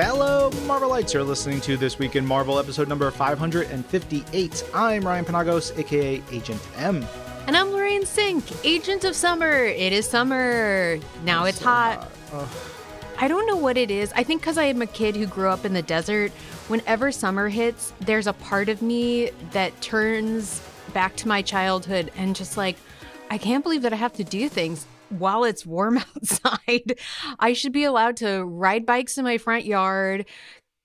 Hello, Marvelites. You're listening to This Week in Marvel, episode number 558. I'm Ryan Penagos, aka Agent M. And I'm Lorraine Cink, Agent of Summer. It is summer. Now it's hot. I don't know what it is. I think because I am a kid who grew up in the desert, whenever summer hits, there's a part of me that turns back to my childhood and just like, I can't believe that I have to do things while it's warm outside. I should be allowed to ride bikes in my front yard,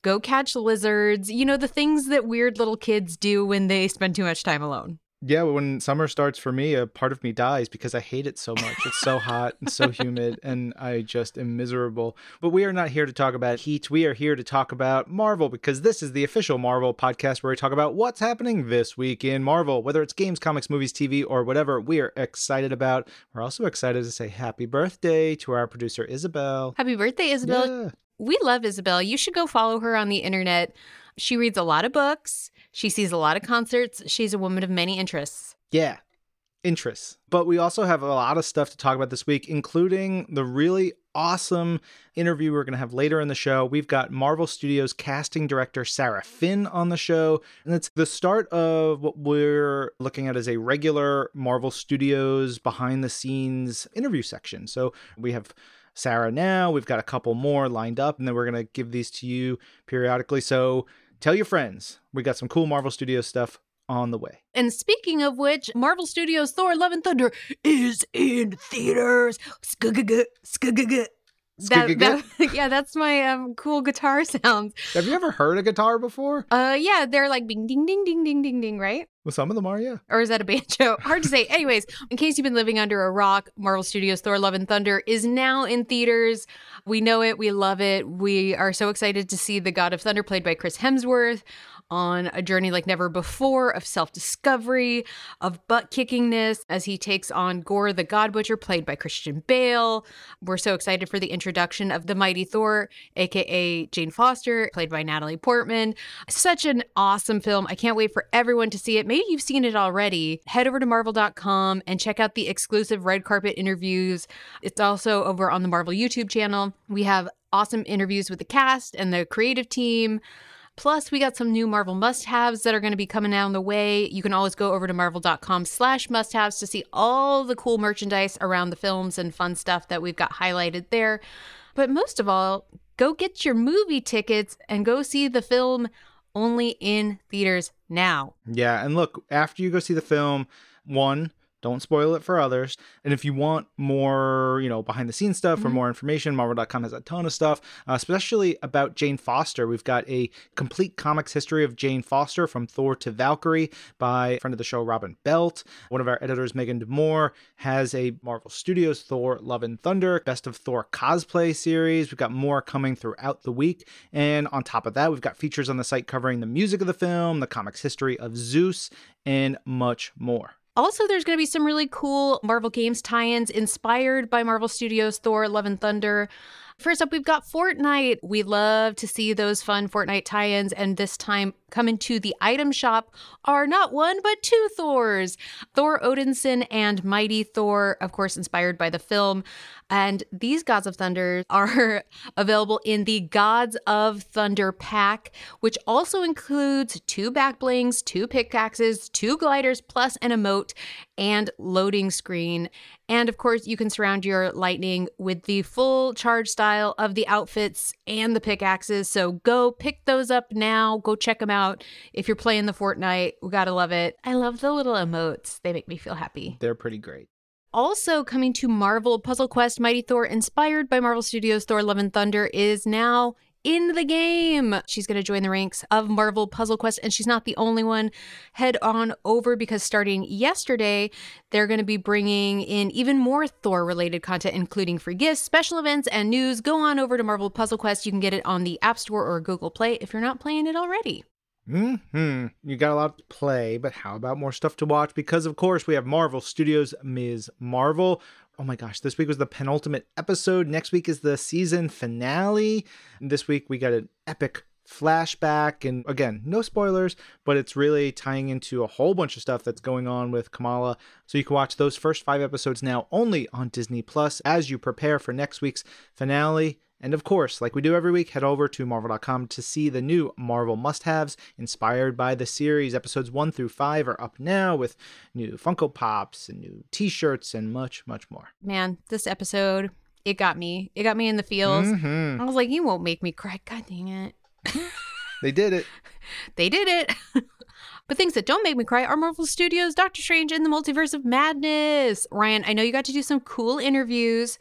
go catch lizards, you know, the things that weird little kids do when they spend too much time alone. Yeah, when summer starts for me, a part of me dies because I hate it so much. It's so hot and so humid, and I just am miserable. But we are not here to talk about heat. We are here to talk about Marvel because this is the official Marvel podcast where we talk about what's happening this week in Marvel, whether it's games, comics, movies, TV, or whatever we are excited about. We're also excited to say happy birthday to our producer, Isabel. Happy birthday, Isabel. Yeah. We love Isabel. You should go follow her on the internet. She reads a lot of books. She sees a lot of concerts. She's a woman of many interests. Yeah, interests. But we also have a lot of stuff to talk about this week, including the really awesome interview we're going to have later in the show. We've got Marvel Studios casting director Sarah Finn on the show, and it's the start of what we're looking at as a regular Marvel Studios behind the scenes interview section. So we have Sarah now, we've got a couple more lined up, and then we're going to give these to you periodically. So tell your friends. We got some cool Marvel Studios stuff on the way. And speaking of which, Marvel Studios Thor Love and Thunder is in theaters. That, that, yeah, that's my um, cool guitar sounds. Have you ever heard a guitar before? Uh, yeah, they're like bing, ding, ding, ding, ding, ding, ding, right? Well, some of them are, yeah. Or is that a banjo? Hard to say. Anyways, in case you've been living under a rock, Marvel Studios Thor Love and Thunder is now in theaters. We know it. We love it. We are so excited to see the God of Thunder played by Chris Hemsworth on a journey like never before of self discovery, of butt kickingness as he takes on Gorr the God Butcher, played by Christian Bale. We're so excited for the introduction of the mighty Thor, aka Jane Foster, played by Natalie Portman. Such an awesome film. I can't wait for everyone to see it. Maybe you've seen it already. Head over to marvel.com and check out the exclusive red carpet interviews. It's also over on the Marvel YouTube channel. We have awesome interviews with the cast and the creative team. Plus, we got some new Marvel must-haves that are going to be coming down the way. You can always go over to marvel.com slash must-haves to see all the cool merchandise around the films and fun stuff that we've got highlighted there. But most of all, go get your movie tickets and go see the film only in theaters now. Yeah, and look, after you go see the film, one, don't spoil it for others. And if you want more, you know, behind the scenes stuff or more information, Marvel.com has a ton of stuff, uh, especially about Jane Foster. We've got a complete comics history of Jane Foster from Thor to Valkyrie by a friend of the show, Robin Belt. One of our editors, Meagan Damore, has a Marvel Studios Thor Love and Thunder Best of Thor cosplay series. We've got more coming throughout the week. And on top of that, we've got features on the site covering the music of the film, the comics history of Zeus, and much more. Also, there's going to be some really cool Marvel Games tie ins inspired by Marvel Studios Thor, Love and Thunder. First up, we've got Fortnite. We love to see those fun Fortnite tie ins, and this time coming to the item shop are not one but two Thors Thor Odinson and Mighty Thor, of course, inspired by the film. And these Gods of Thunder are available in the Gods of Thunder pack, which also includes two back blings, two pickaxes, two gliders, plus an emote and loading screen. And of course, you can surround your lightning with the full charge style of the outfits and the pickaxes. So go pick those up now. Go check them out. If you're playing the Fortnite, we gotta love it. I love the little emotes, they make me feel happy. They're pretty great. Also coming to Marvel Puzzle Quest Mighty Thor, inspired by Marvel Studios Thor Love and Thunder, is now in the game. She's going to join the ranks of Marvel Puzzle Quest, and she's not the only one. Head on over because starting yesterday, they're going to be bringing in even more Thor related content, including free gifts, special events, and news. Go on over to Marvel Puzzle Quest. You can get it on the App Store or Google Play if you're not playing it already. Hmm. You got a lot to play, but how about more stuff to watch? Because of course we have Marvel Studios Ms. Marvel. Oh my gosh, this week was the penultimate episode. Next week is the season finale. This week we got an epic flashback and again no spoilers but it's really tying into a whole bunch of stuff that's going on with kamala so you can watch those first five episodes now only on disney plus as you prepare for next week's finale And of course, like we do every week, head over to marvel.com to see the new Marvel must haves inspired by the series. Episodes one through five are up now with new Funko Pops and new t shirts and much, much more. Man, this episode, it got me. It got me in the feels. Mhm. I was like, you won't make me cry. God dang it. They did it. They did it. but things that don't make me cry are Marvel Studios' Doctor Strange and the Multiverse of Madness. Ryan, I know you got to do some cool interviews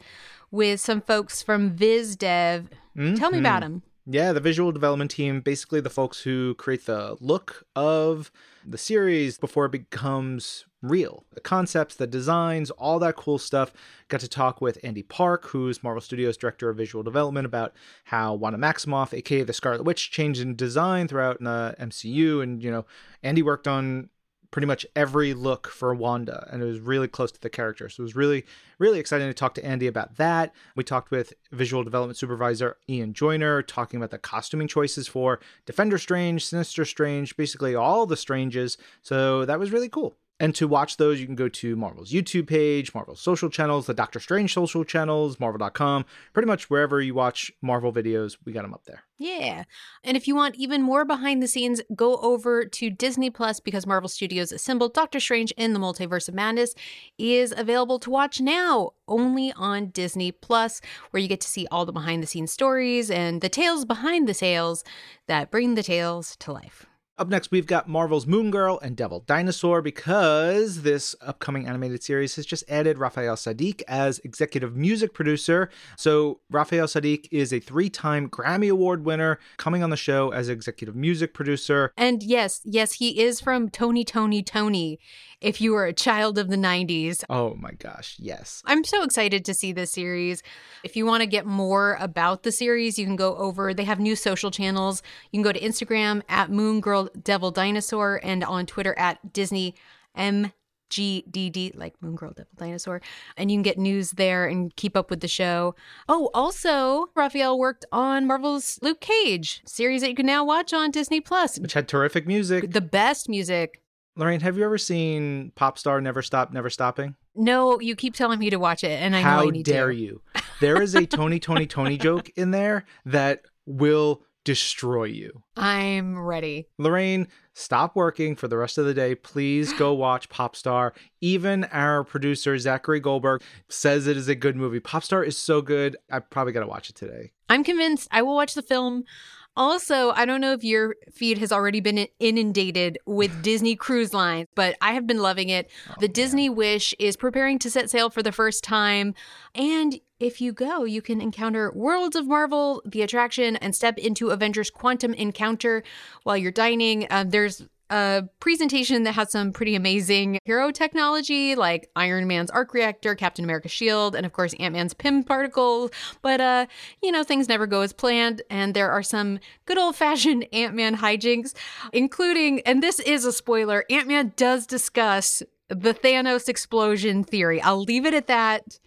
with some folks from Viz Dev. Tell me about mm-hmm. them. Yeah, the visual development team, basically the folks who create the look of the series before it becomes real. The concepts, the designs, all that cool stuff. Got to talk with Andy Park, who's Marvel Studios director of visual development, about how Wanda Maximoff, aka the Scarlet Witch, changed in design throughout uh, the MCU. And, you know, Andy worked on pretty much every look for Wanda, and it was really close to the character. So it was really, really exciting to talk to Andy about that. We talked with visual development supervisor Ian Joyner, talking about the costuming choices for Defender Strange, Sinister Strange, basically all the Stranges. So that was really cool. And to watch those, you can go to Marvel's YouTube page, Marvel's social channels, the Doctor Strange social channels, Marvel.com, pretty much wherever you watch Marvel videos, we got them up there. Yeah. And if you want even more behind the scenes, go over to Disney Plus because Marvel Studios assembled Doctor Strange in the Multiverse of Madness is available to watch now only on Disney Plus, where you get to see all the behind the scenes stories and the tales behind the tales that bring the tales to life. Up next, we've got Marvel's Moon Girl and Devil Dinosaur because this upcoming animated series has just added Raphael Saadiq as executive music producer. So, Raphael Saadiq is a three time Grammy Award winner coming on the show as executive music producer. And yes, yes, he is from Tony, Tony, Tony, if you were a child of the 90s. Oh my gosh, yes. I'm so excited to see this series. If you want to get more about the series, you can go over. They have new social channels. You can go to Instagram at Moon Girl Devil Dinosaur and on Twitter at Disney MGDD, like Moon Girl Devil Dinosaur. And you can get news there and keep up with the show. Oh, also, Raphael worked on Marvel's Luke Cage series that you can now watch on Disney Plus. Which had terrific music. The best music. Lorraine, have you ever seen Popstar Never Stop, Never Stopping? No, you keep telling me to watch it, and I know How I need dare to. you? There is a Tony, Tony, Tony joke in there that will destroy you. I'm ready. Lorraine, stop working for the rest of the day. Please go watch Popstar. Even our producer, Zachary Goldberg, says it is a good movie. Popstar is so good. I probably got to watch it today. I'm convinced I will watch the film. Also, I don't know if your feed has already been inundated with Disney Cruise Lines, but I have been loving it. the Disney Wish is preparing to set sail for the first time. And if you go, you can encounter Worlds of Marvel, the attraction, and step into Avengers Quantum Encounter while you're dining. Um, there's a presentation that has some pretty amazing hero technology like Iron Man's arc reactor, Captain America's shield, and of course Ant-Man's Pym particles. But uh, you know, things never go as planned, and there are some good old-fashioned Ant-Man hijinks, including, and this is a spoiler, Ant-Man does discuss the Thanos explosion theory. I'll leave it at that.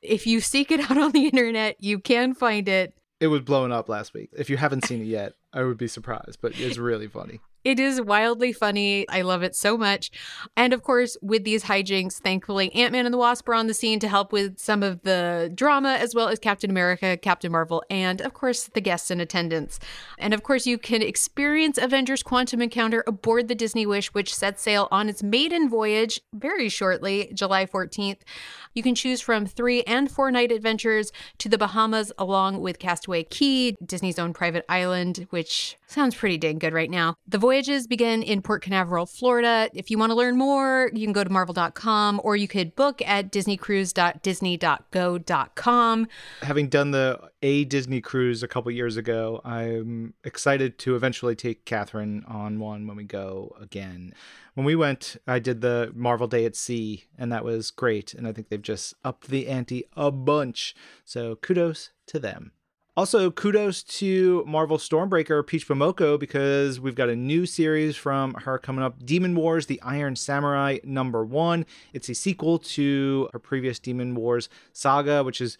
If you seek it out on the internet, you can find it. It was blown up last week. If you haven't seen it yet, I would be surprised, but it's really funny. It is wildly funny. I love it so much. And of course, with these hijinks, thankfully, Ant Man and the Wasp are on the scene to help with some of the drama, as well as Captain America, Captain Marvel, and of course, the guests in attendance. And of course, you can experience Avengers Quantum Encounter aboard the Disney Wish, which sets sail on its maiden voyage very shortly, July 14th. You can choose from three and four night adventures to the Bahamas, along with Castaway Cay, Disney's own private island, which sounds pretty dang good right now. The voyages begin in Port Canaveral, Florida. If you want to learn more, you can go to marvel.com or you could book at disneycruise.disney.go.com. Having done the A Disney cruise a couple years ago, I'm excited to eventually take Catherine on one when we go again. When we went, I did the Marvel Day at Sea, and that was great. And I think they've just upped the ante a bunch. So kudos to them. Also, kudos to Marvel Stormbreaker Peach Momoko because we've got a new series from her coming up Demon Wars The Iron Samurai number one. It's a sequel to her previous Demon Wars saga, which is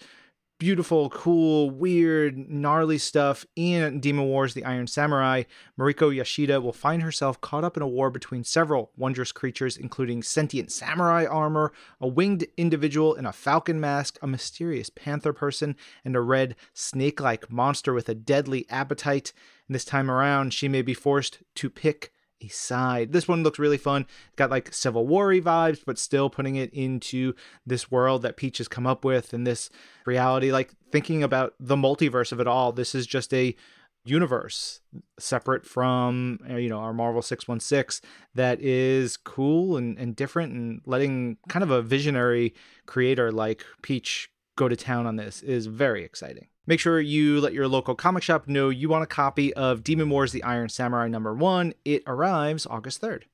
beautiful, cool, weird, gnarly stuff in Demon Wars The Iron Samurai, Mariko Yashida will find herself caught up in a war between several wondrous creatures, including sentient samurai armor, a winged individual in a falcon mask, a mysterious panther person, and a red snake like monster with a deadly appetite. And this time around, she may be forced to pick side. This one looks really fun. Got like Civil War vibes, but still putting it into this world that Peach has come up with and this reality. Like thinking about the multiverse of it all, this is just a universe separate from uh, you know our marvel 616 that is cool and, and different and letting kind of a visionary creator like peach go to town on this is very exciting Make sure you let your local comic shop know you want a copy of Demon Wars The Iron Samurai number one. It arrives August 3rd.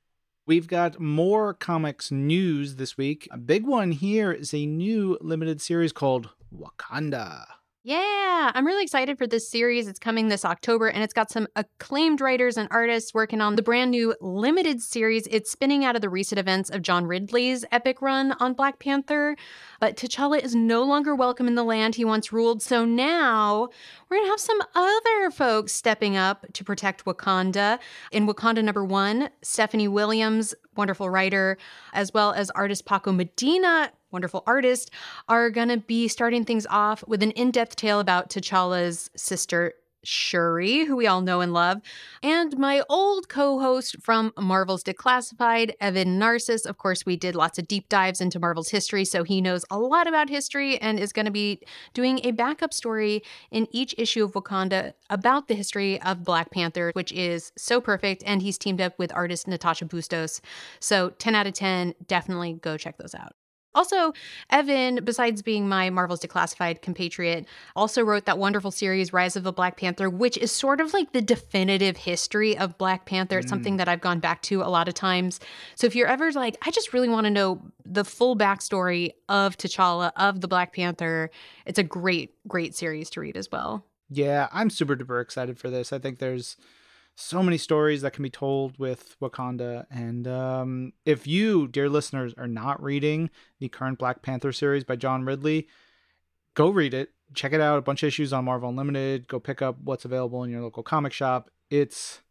We've got more comics news this week. A big one here is a new limited series called Wakanda. Yeah, I'm really excited for this series. It's coming this October and it's got some acclaimed writers and artists working on the brand new limited series. It's spinning out of the recent events of John Ridley's epic run on Black Panther. But T'Challa is no longer welcome in the land he once ruled. So now we're going to have some other folks stepping up to protect Wakanda. In Wakanda number one, Stephanie Williams, wonderful writer, as well as artist Paco Medina wonderful artist, are going to be starting things off with an in depth tale about T'Challa's sister, Shuri, who we all know and love, and my old co host from Marvel's Declassified, Evan Narcisse. Of course, we did lots of deep dives into Marvel's history, so he knows a lot about history and is going to be doing a backup story in each issue of Wakanda about the history of Black Panther, which is so perfect. And he's teamed up with artist Natasha Bustos. So 10 out of 10, definitely go check those out. Also, Evan, besides being my Marvel's Declassified compatriot, also wrote that wonderful series, Rise of the Black Panther, which is sort of like the definitive history of Black Panther. It's mm. something that I've gone back to a lot of times. So if you're ever like, I just really want to know the full backstory of T'Challa, of the Black Panther, it's a great, great series to read as well. Yeah, I'm super duper excited for this. I think there's so many stories that can be told with Wakanda. And um, if you, dear listeners, are not reading the current Black Panther series by John Ridley, go read it. Check it out. A bunch of issues on Marvel Unlimited. Go pick up what's available in your local comic shop. It's,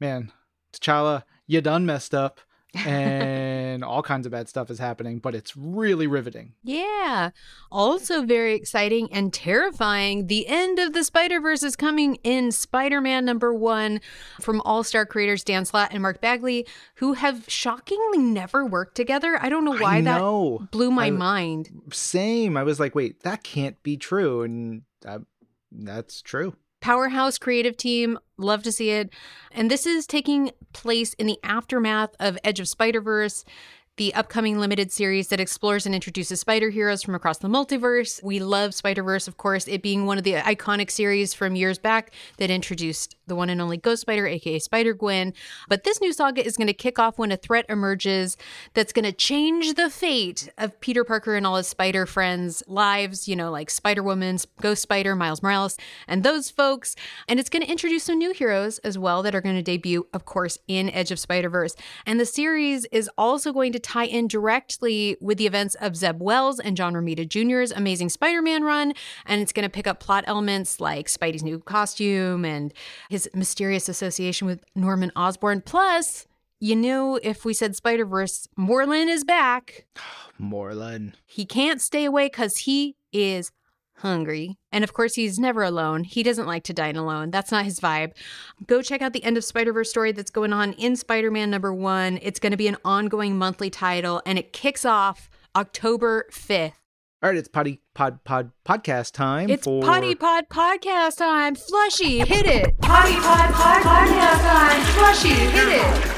man, T'Challa, you done messed up and all kinds of bad stuff is happening, but it's really riveting. Yeah. Also, very exciting and terrifying. The end of the Spider Verse is coming in Spider Man number one from All Star creators Dan Slott and Mark Bagley, who have shockingly never worked together. I don't know why that blew my I, mind. Same. I was like, wait, that can't be true. And that, that's true powerhouse creative team. Love to see it. And this is taking place in the aftermath of Edge of Spider Verse the upcoming limited series that explores and introduces spider heroes from across the multiverse. We love Spider Verse, of course, it being one of the iconic series from years back that introduced the one and only Ghost Spider, aka Spider Gwen. But this new saga is going to kick off when a threat emerges that's going to change the fate of Peter Parker and all his spider friends' lives, you know, like Spider Woman, Ghost Spider, Miles Morales, and those folks. And it's going to introduce some new heroes as well that are going to debut, of course, in Edge of Spider Verse. And the series is also going to tie in directly with the events of Zeb Wells and John Romita Jr.'s Amazing Spider Man run. And it's going to pick up plot elements like Spidey's new costume and his mysterious association with Norman Osborn. Plus, you knew if we said Spider Verse, Morlun is back. Morlun. He can't stay away because he is hungry. And of course, he's never alone. He doesn't like to dine alone. That's not his vibe. Go check out the end of Spider Verse story that's going on in Spider Man number one. It's going to be an ongoing monthly title, and it kicks off October 5th. All right, it's potty pod pod podcast time. It's for... potty pod podcast time. Flushy, hit it. Potty pod pod podcast time. Flushy, hit it.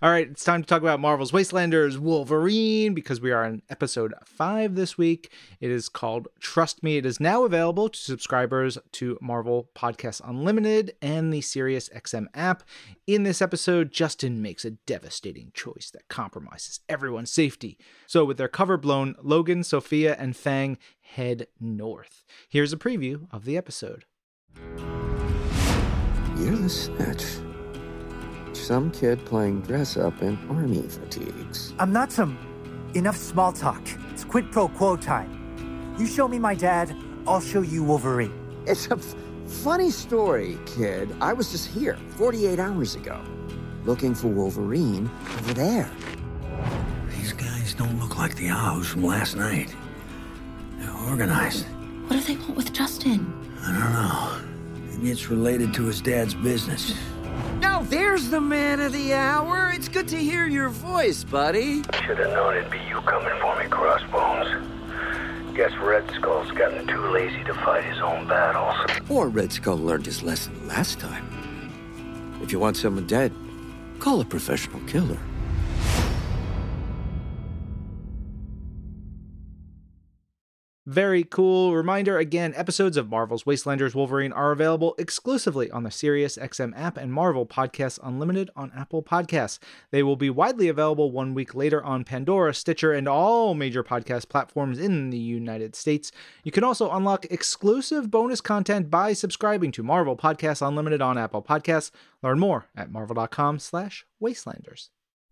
All right, it's time to talk about Marvel's Wastelanders Wolverine because we are on episode five this week. It is called Trust Me. It is now available to subscribers to Marvel Podcast Unlimited and the Sirius XM app. In this episode, Justin makes a devastating choice that compromises everyone's safety. So, with their cover blown, Logan, Sophia, and Fang head north. Here's a preview of the episode. You're the snitch some kid playing dress up in army fatigues. I'm not some. Enough small talk. It's quid pro quo time. You show me my dad, I'll show you Wolverine. It's a f- funny story, kid. I was just here 48 hours ago, looking for Wolverine over there. These guys don't look like the owls from last night. They're organized. What do they want with Justin? I don't know. Maybe it's related to his dad's business. Now there's the man of the hour. It's good to hear your voice, buddy. Should have known it'd be you coming for me, Crossbones. Guess Red Skull's gotten too lazy to fight his own battles. Or Red Skull learned his lesson last time. If you want someone dead, call a professional killer. Very cool reminder again episodes of Marvel's Wastelanders Wolverine are available exclusively on the Sirius XM app and Marvel Podcasts Unlimited on Apple Podcasts. They will be widely available one week later on Pandora, Stitcher, and all major podcast platforms in the United States. You can also unlock exclusive bonus content by subscribing to Marvel Podcasts Unlimited on Apple Podcasts. Learn more at marvel.com slash wastelanders.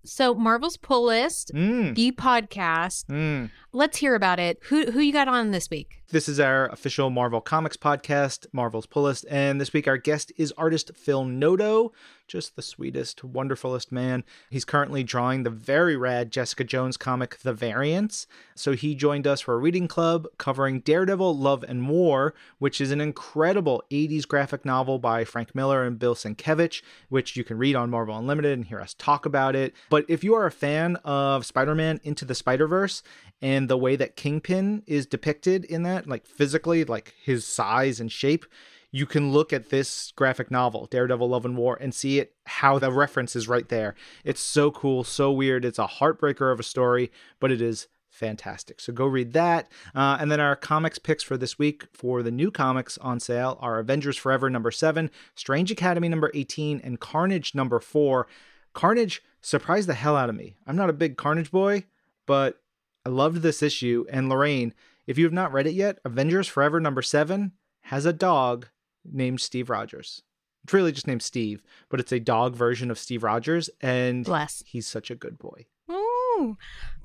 So Marvel's Pull List, Mm. the podcast. Mm. Let's hear about it. Who who you got on this week? This is our official Marvel Comics podcast, Marvel's Pull List, and this week our guest is artist Phil Noto, just the sweetest, wonderfulest man. He's currently drawing the very rad Jessica Jones comic, The Variants. So he joined us for a reading club covering Daredevil, Love and War, which is an incredible 80s graphic novel by Frank Miller and Bill Sienkiewicz, which you can read on Marvel Unlimited and hear us talk about it. But if you are a fan of Spider-Man Into the Spider-Verse and the way that Kingpin is depicted in that, like physically, like his size and shape, you can look at this graphic novel, Daredevil Love and War, and see it how the reference is right there. It's so cool, so weird. It's a heartbreaker of a story, but it is fantastic. So go read that. Uh, and then our comics picks for this week for the new comics on sale are Avengers Forever number seven, Strange Academy number 18, and Carnage number four. Carnage surprised the hell out of me. I'm not a big Carnage boy, but I loved this issue. And Lorraine, if you have not read it yet, Avengers Forever number seven has a dog named Steve Rogers. It's really just named Steve, but it's a dog version of Steve Rogers, and Bless. he's such a good boy. Ooh,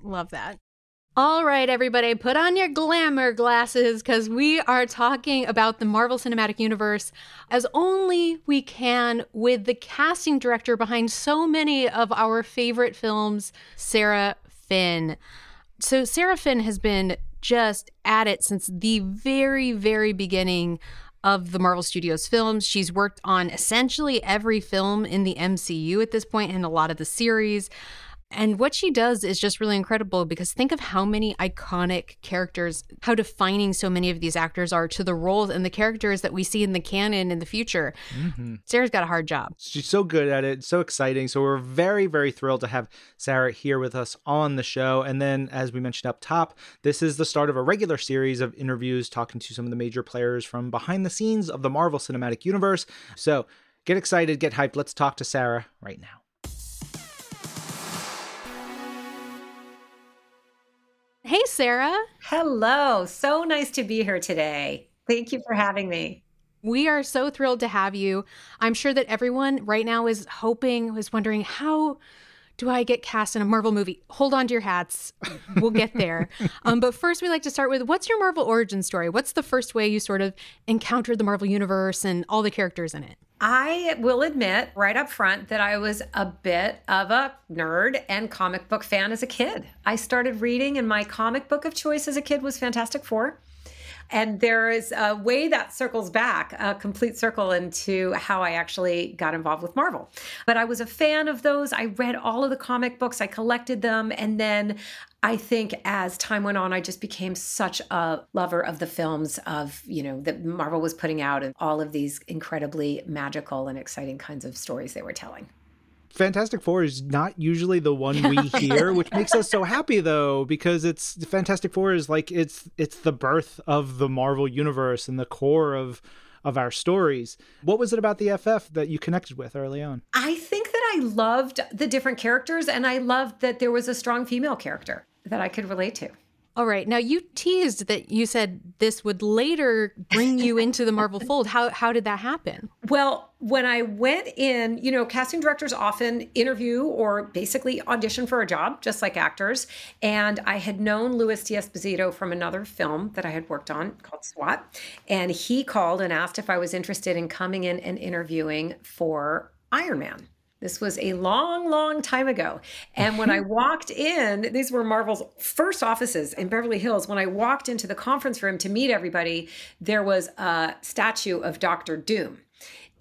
love that. All right, everybody, put on your glamour glasses because we are talking about the Marvel Cinematic Universe as only we can with the casting director behind so many of our favorite films, Sarah Finn. So, Sarah Finn has been just at it since the very, very beginning of the Marvel Studios films. She's worked on essentially every film in the MCU at this point and a lot of the series. And what she does is just really incredible because think of how many iconic characters, how defining so many of these actors are to the roles and the characters that we see in the canon in the future. Mm-hmm. Sarah's got a hard job. She's so good at it, so exciting. So we're very, very thrilled to have Sarah here with us on the show. And then, as we mentioned up top, this is the start of a regular series of interviews talking to some of the major players from behind the scenes of the Marvel Cinematic Universe. So get excited, get hyped. Let's talk to Sarah right now. Hey, Sarah. Hello. So nice to be here today. Thank you for having me. We are so thrilled to have you. I'm sure that everyone right now is hoping, is wondering, how do I get cast in a Marvel movie? Hold on to your hats. We'll get there. um, but first, we like to start with what's your Marvel origin story? What's the first way you sort of encountered the Marvel universe and all the characters in it? I will admit right up front that I was a bit of a nerd and comic book fan as a kid. I started reading, and my comic book of choice as a kid was Fantastic Four. And there is a way that circles back, a complete circle into how I actually got involved with Marvel. But I was a fan of those. I read all of the comic books, I collected them. And then I think as time went on, I just became such a lover of the films of, you know, that Marvel was putting out and all of these incredibly magical and exciting kinds of stories they were telling. Fantastic Four is not usually the one we hear, which makes us so happy though, because it's Fantastic Four is like it's it's the birth of the Marvel universe and the core of of our stories. What was it about the FF that you connected with early on? I think that I loved the different characters and I loved that there was a strong female character that I could relate to. All right. Now you teased that you said this would later bring you into the Marvel fold. How how did that happen? Well, when I went in, you know, casting directors often interview or basically audition for a job, just like actors. And I had known Louis D'Esposito from another film that I had worked on called SWAT. And he called and asked if I was interested in coming in and interviewing for Iron Man. This was a long, long time ago. And when I mm-hmm. walked in, these were Marvel's first offices in Beverly Hills. When I walked into the conference room to meet everybody, there was a statue of Doctor Doom.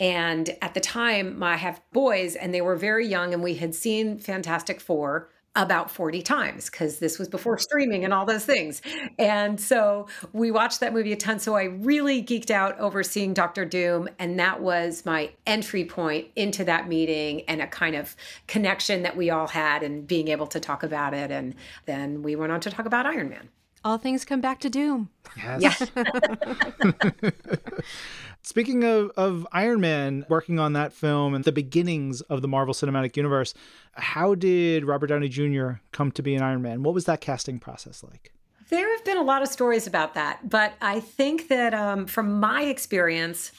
And at the time, I have boys, and they were very young, and we had seen Fantastic Four about 40 times because this was before streaming and all those things. And so we watched that movie a ton. So I really geeked out over seeing Doctor Doom. And that was my entry point into that meeting and a kind of connection that we all had and being able to talk about it. And then we went on to talk about Iron Man. All things come back to Doom. Yes. Yeah. Speaking of, of Iron Man, working on that film and the beginnings of the Marvel Cinematic Universe, how did Robert Downey Jr. come to be an Iron Man? What was that casting process like? There have been a lot of stories about that, but I think that um, from my experience,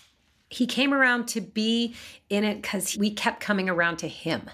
he came around to be in it because we kept coming around to him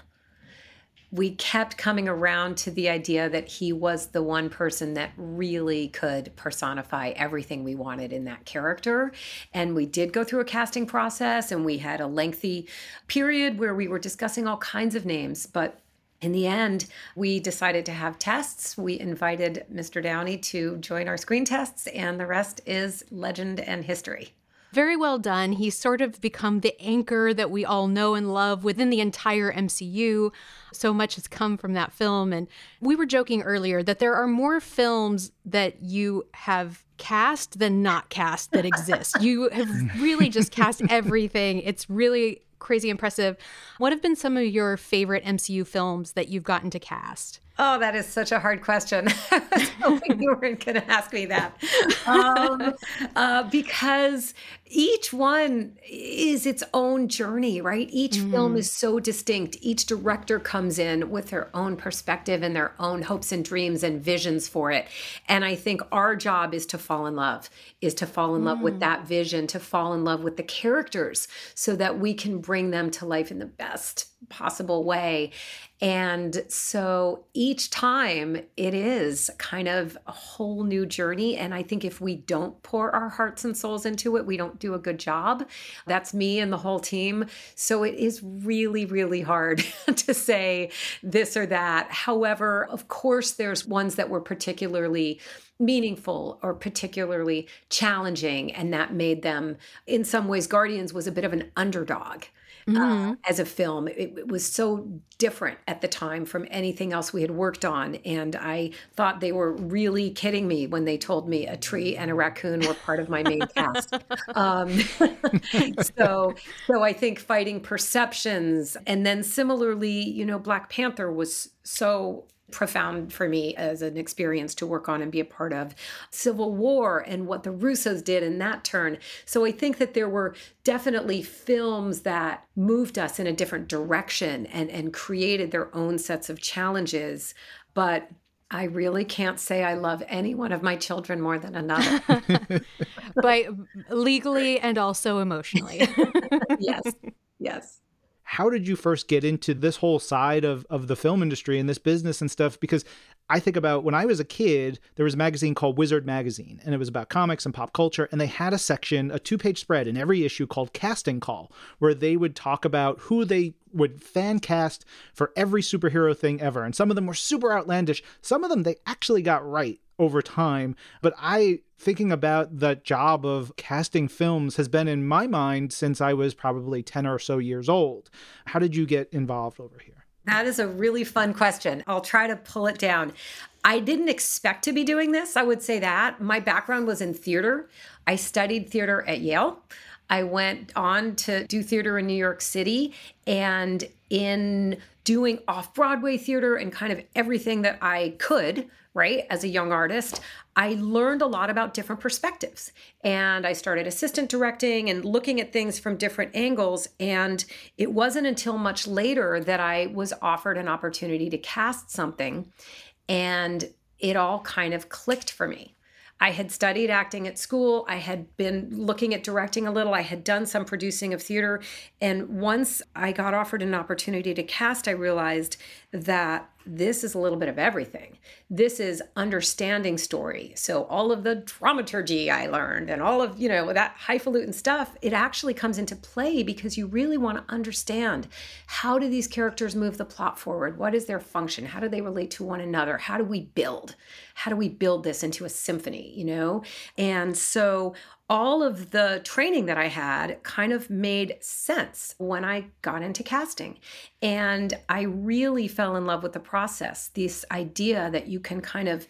we kept coming around to the idea that he was the one person that really could personify everything we wanted in that character. And we did go through a casting process and we had a lengthy period where we were discussing all kinds of names. But in the end, we decided to have tests. We invited Mr. Downey to join our screen tests, and the rest is legend and history. Very well done. He's sort of become the anchor that we all know and love within the entire MCU. So much has come from that film. And we were joking earlier that there are more films that you have cast than not cast that exist. you have really just cast everything. It's really crazy impressive. What have been some of your favorite MCU films that you've gotten to cast? Oh, that is such a hard question. I was hoping you weren't going to ask me that. Um, uh, because each one is its own journey, right? Each mm. film is so distinct. Each director comes in with their own perspective and their own hopes and dreams and visions for it. And I think our job is to fall in love, is to fall in mm. love with mm. that vision, to fall in love with the characters so that we can bring them to life in the best possible way. And so each time it is kind of a whole new journey. And I think if we don't pour our hearts and souls into it, we don't do a good job. That's me and the whole team. So it is really, really hard to say this or that. However, of course, there's ones that were particularly meaningful or particularly challenging and that made them in some ways guardians was a bit of an underdog mm-hmm. uh, as a film. It, it, was so different at the time from anything else we had worked on. And I thought they were really kidding me when they told me a tree and a raccoon were part of my main cast. Um, so, so I think fighting perceptions. And then similarly, you know, Black Panther was so profound for me as an experience to work on and be a part of Civil War and what the Russos did in that turn. So I think that there were definitely films that moved us in a different direction and, and created their own sets of challenges. But I really can't say I love any one of my children more than another. but legally and also emotionally. yes. Yes how did you first get into this whole side of, of the film industry and this business and stuff? Because I think about when I was a kid, there was a magazine called Wizard Magazine, and it was about comics and pop culture. And they had a section, a two page spread in every issue called Casting Call, where they would talk about who they would fan cast for every superhero thing ever. And some of them were super outlandish. Some of them they actually got right over time. But I, thinking about the job of casting films, has been in my mind since I was probably 10 or so years old. How did you get involved over here? That is a really fun question. I'll try to pull it down. I didn't expect to be doing this. I would say that. My background was in theater. I studied theater at Yale. I went on to do theater in New York City. And in doing off Broadway theater and kind of everything that I could, right, as a young artist, I learned a lot about different perspectives. And I started assistant directing and looking at things from different angles. And it wasn't until much later that I was offered an opportunity to cast something. And it all kind of clicked for me. I had studied acting at school. I had been looking at directing a little. I had done some producing of theater. And once I got offered an opportunity to cast, I realized that this is a little bit of everything. This is understanding story. So all of the dramaturgy I learned and all of, you know, that highfalutin stuff, it actually comes into play because you really want to understand how do these characters move the plot forward? What is their function? How do they relate to one another? How do we build? How do we build this into a symphony, you know? And so all of the training that I had kind of made sense when I got into casting. And I really fell in love with the process. This idea that you can kind of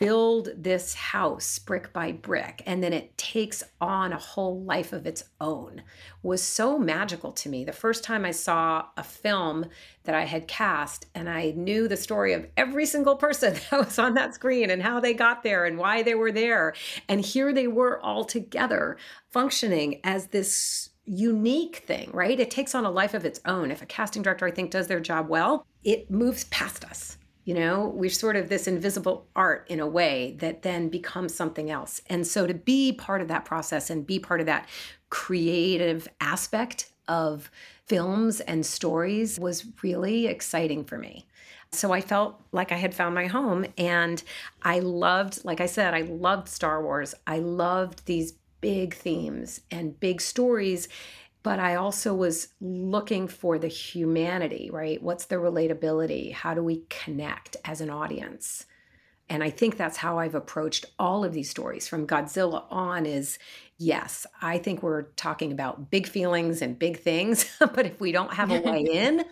build this house brick by brick and then it takes on a whole life of its own was so magical to me. The first time I saw a film that I had cast and I knew the story of every single person that was on that screen and how they got there and why they were there. And here they were all together functioning as this unique thing, right? It takes on a life of its own. If a casting director, I think, does their job well, it moves past us you know we're sort of this invisible art in a way that then becomes something else and so to be part of that process and be part of that creative aspect of films and stories was really exciting for me so I felt like I had found my home and I loved like I said I loved Star Wars I loved these big themes and big stories but I also was looking for the humanity, right? What's the relatability? How do we connect as an audience? And I think that's how I've approached all of these stories from Godzilla on is yes, I think we're talking about big feelings and big things, but if we don't have a way in,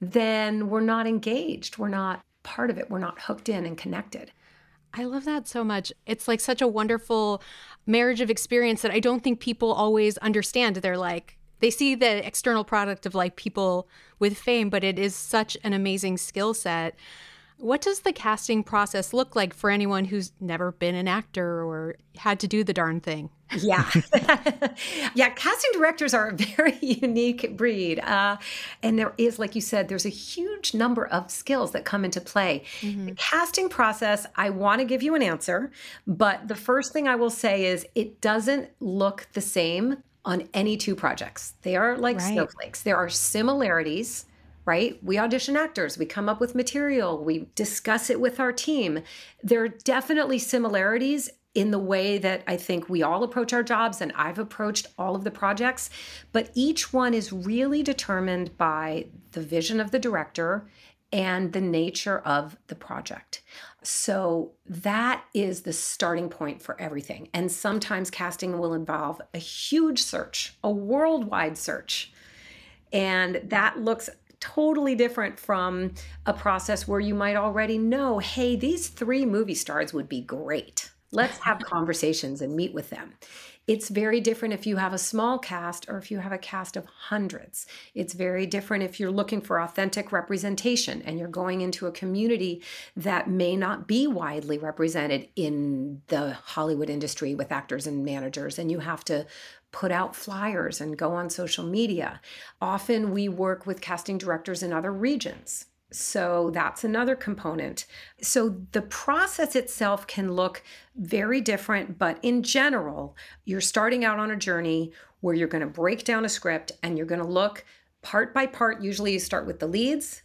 then we're not engaged. We're not part of it. We're not hooked in and connected. I love that so much. It's like such a wonderful marriage of experience that I don't think people always understand. They're like, they see the external product of like people with fame, but it is such an amazing skill set. What does the casting process look like for anyone who's never been an actor or had to do the darn thing? Yeah. yeah. Casting directors are a very unique breed. Uh, and there is, like you said, there's a huge number of skills that come into play. Mm-hmm. The casting process, I want to give you an answer, but the first thing I will say is it doesn't look the same on any two projects. They are like right. snowflakes. There are similarities, right? We audition actors, we come up with material, we discuss it with our team. There are definitely similarities in the way that I think we all approach our jobs and I've approached all of the projects, but each one is really determined by the vision of the director and the nature of the project. So that is the starting point for everything. And sometimes casting will involve a huge search, a worldwide search. And that looks totally different from a process where you might already know hey, these three movie stars would be great. Let's have conversations and meet with them. It's very different if you have a small cast or if you have a cast of hundreds. It's very different if you're looking for authentic representation and you're going into a community that may not be widely represented in the Hollywood industry with actors and managers, and you have to put out flyers and go on social media. Often we work with casting directors in other regions. So that's another component. So the process itself can look very different, but in general, you're starting out on a journey where you're going to break down a script and you're going to look part by part. Usually, you start with the leads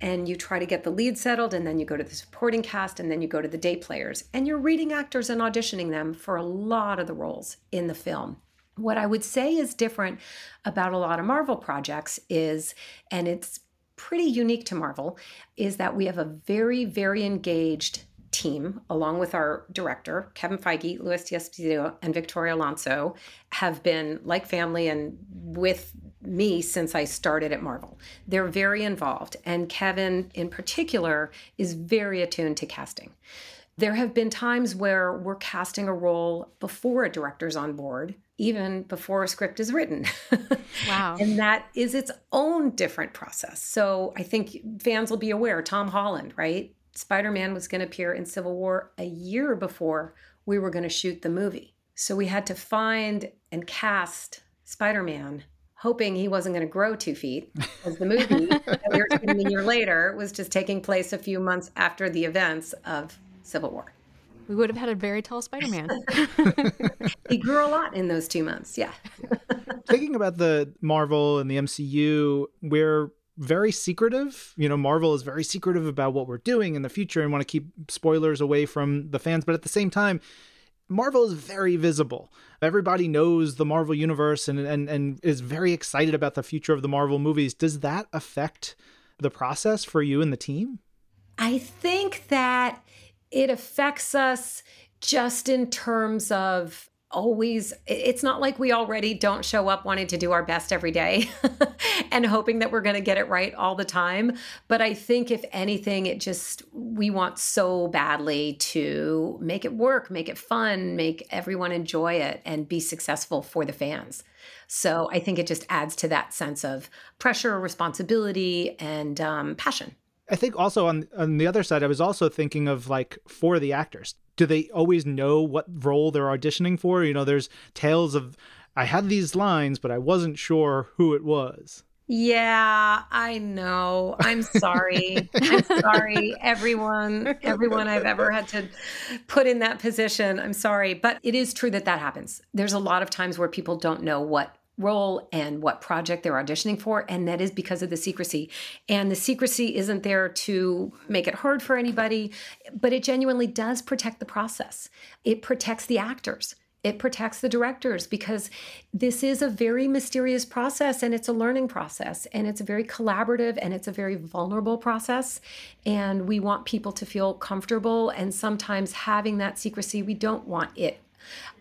and you try to get the lead settled, and then you go to the supporting cast, and then you go to the day players. And you're reading actors and auditioning them for a lot of the roles in the film. What I would say is different about a lot of Marvel projects is, and it's pretty unique to Marvel is that we have a very, very engaged team, along with our director, Kevin Feige, Louis D'Esposito, and Victoria Alonso, have been like family and with me since I started at Marvel. They're very involved, and Kevin, in particular, is very attuned to casting. There have been times where we're casting a role before a director's on board even before a script is written. Wow. and that is its own different process. So I think fans will be aware Tom Holland, right? Spider Man was going to appear in Civil War a year before we were going to shoot the movie. So we had to find and cast Spider Man, hoping he wasn't going to grow two feet, as the movie that we were shooting a year later was just taking place a few months after the events of Civil War. We would have had a very tall Spider Man. he grew a lot in those two months. Yeah. Thinking about the Marvel and the MCU, we're very secretive. You know, Marvel is very secretive about what we're doing in the future and want to keep spoilers away from the fans. But at the same time, Marvel is very visible. Everybody knows the Marvel universe and, and, and is very excited about the future of the Marvel movies. Does that affect the process for you and the team? I think that it affects us just in terms of always it's not like we already don't show up wanting to do our best every day and hoping that we're going to get it right all the time. But i think if anything it just we want so badly to make it work make it fun make everyone enjoy it and be successful for the fans. So i think it just adds to that sense of pressure responsibility and um, passion I think also on on the other side, I was also thinking of like for the actors. Do they always know what role they're auditioning for? You know, there's tales of I had these lines, but I wasn't sure who it was. Yeah, I know. I'm sorry. I'm sorry, everyone, everyone I've ever had to put in that position. I'm sorry, but it is true that that happens. There's a lot of times where people don't know what role and what project they're auditioning for and that is because of the secrecy. And the secrecy isn't there to make it hard for anybody but it genuinely does protect the process. It protects the actors. It protects the directors because this is a very mysterious process and it's a learning process and it's a very collaborative and it's a very vulnerable process. And we want people to feel comfortable and sometimes having that secrecy we don't want it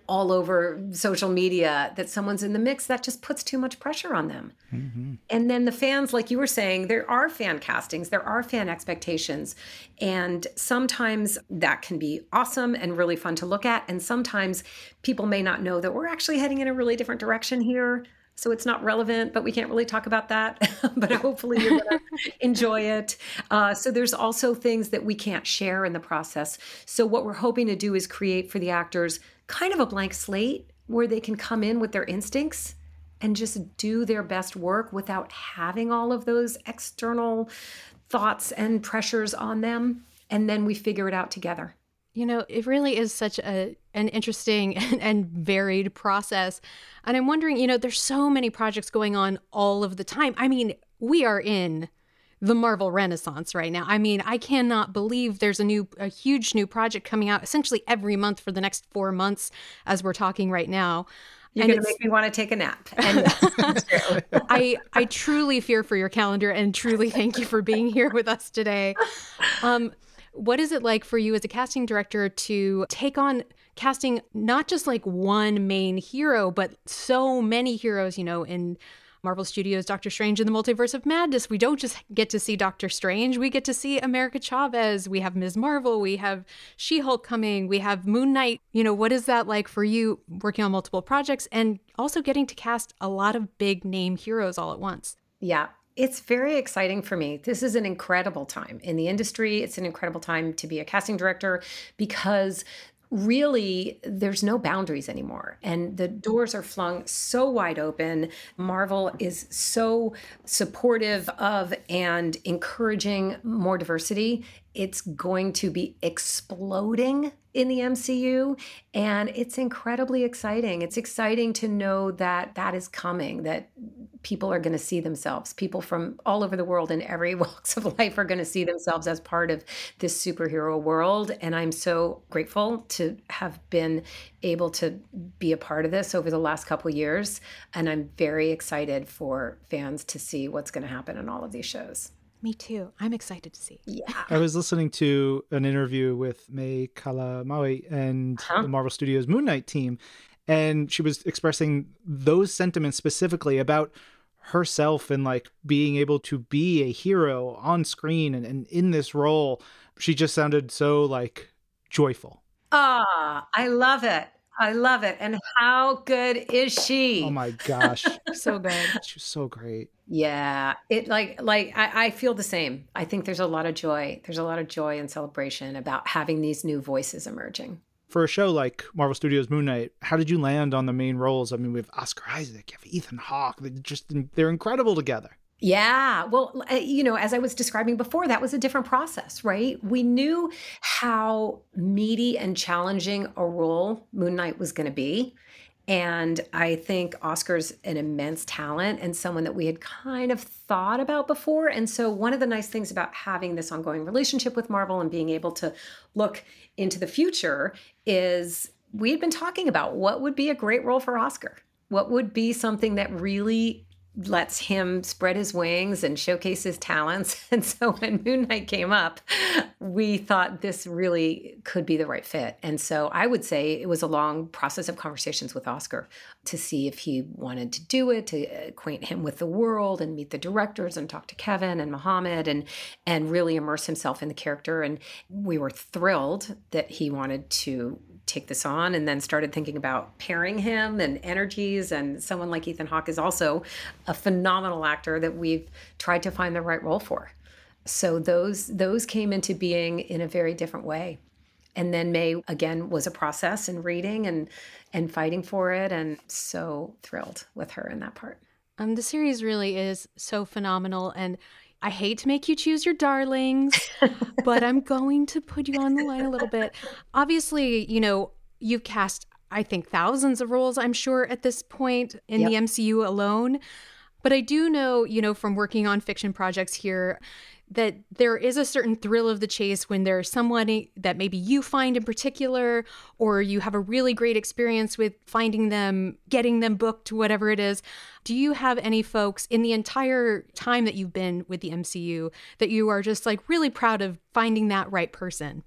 all over social media that someone's in the mix that just puts too much pressure on them mm-hmm. and then the fans like you were saying there are fan castings there are fan expectations and sometimes that can be awesome and really fun to look at and sometimes people may not know that we're actually heading in a really different direction here so it's not relevant, but we can't really talk about that. but hopefully you're going to enjoy it. Uh, so there's also things that we can't share in the process. So what we're hoping to do is create for the actors kind of a blank slate where they can come in with their instincts and just do their best work without having all of those external thoughts and pressures on them. And then we figure it out together. You know, it really is such a an interesting and, and, varied process. And I'm wondering, you know, there's so many projects going on all of the time. I mean, we are in the Marvel Renaissance right now. I mean, I cannot believe there's a new, a huge new project coming out essentially every month for the next four months as we're talking right now. You're going to make me want to take a nap. And I, I truly fear for your calendar and truly thank you for being here with us today. Um, what is it like for you as a casting director to take on casting not just like one main hero, but so many heroes, you know, in Marvel Studios Doctor Strange in the Multiverse of Madness, we don't just get to see Doctor Strange, we get to see America Chavez, we have Ms. Marvel, we have She Hulk coming, we have Moon Knight. You know, what is that like for you working on multiple projects and also getting to cast a lot of big name heroes all at once? Yeah, it's very exciting for me. This is an incredible time in the industry. It's an incredible time to be a casting director because really there's no boundaries anymore. And the doors are flung so wide open. Marvel is so supportive of and encouraging more diversity. It's going to be exploding in the MCU and it's incredibly exciting. It's exciting to know that that is coming that people are going to see themselves. People from all over the world in every walks of life are going to see themselves as part of this superhero world and I'm so grateful to have been able to be a part of this over the last couple years and I'm very excited for fans to see what's going to happen in all of these shows. Me too. I'm excited to see. Yeah. I was listening to an interview with May Calamawy and huh? the Marvel Studios Moon Knight team, and she was expressing those sentiments specifically about herself and like being able to be a hero on screen and, and in this role. She just sounded so like joyful. Ah, I love it. I love it. And how good is she? Oh my gosh. so good. She's so great. Yeah. It like like I, I feel the same. I think there's a lot of joy. There's a lot of joy and celebration about having these new voices emerging. For a show like Marvel Studios Moon Knight, how did you land on the main roles? I mean, we have Oscar Isaac, you have Ethan Hawke. They're just they're incredible together. Yeah. Well, uh, you know, as I was describing before, that was a different process, right? We knew how meaty and challenging a role Moon Knight was going to be. And I think Oscar's an immense talent and someone that we had kind of thought about before. And so, one of the nice things about having this ongoing relationship with Marvel and being able to look into the future is we had been talking about what would be a great role for Oscar. What would be something that really lets him spread his wings and showcase his talents. And so when Moon Knight came up, we thought this really could be the right fit. And so I would say it was a long process of conversations with Oscar to see if he wanted to do it, to acquaint him with the world and meet the directors and talk to Kevin and Mohammed and and really immerse himself in the character. And we were thrilled that he wanted to take this on and then started thinking about pairing him and energies and someone like Ethan Hawke is also a phenomenal actor that we've tried to find the right role for. So those those came into being in a very different way. And then May again was a process and reading and and fighting for it and so thrilled with her in that part. Um the series really is so phenomenal and I hate to make you choose your darlings, but I'm going to put you on the line a little bit. Obviously, you know, you've cast, I think, thousands of roles, I'm sure, at this point in yep. the MCU alone. But I do know, you know, from working on fiction projects here, that there is a certain thrill of the chase when there's someone that maybe you find in particular, or you have a really great experience with finding them, getting them booked, whatever it is. Do you have any folks in the entire time that you've been with the MCU that you are just like really proud of finding that right person?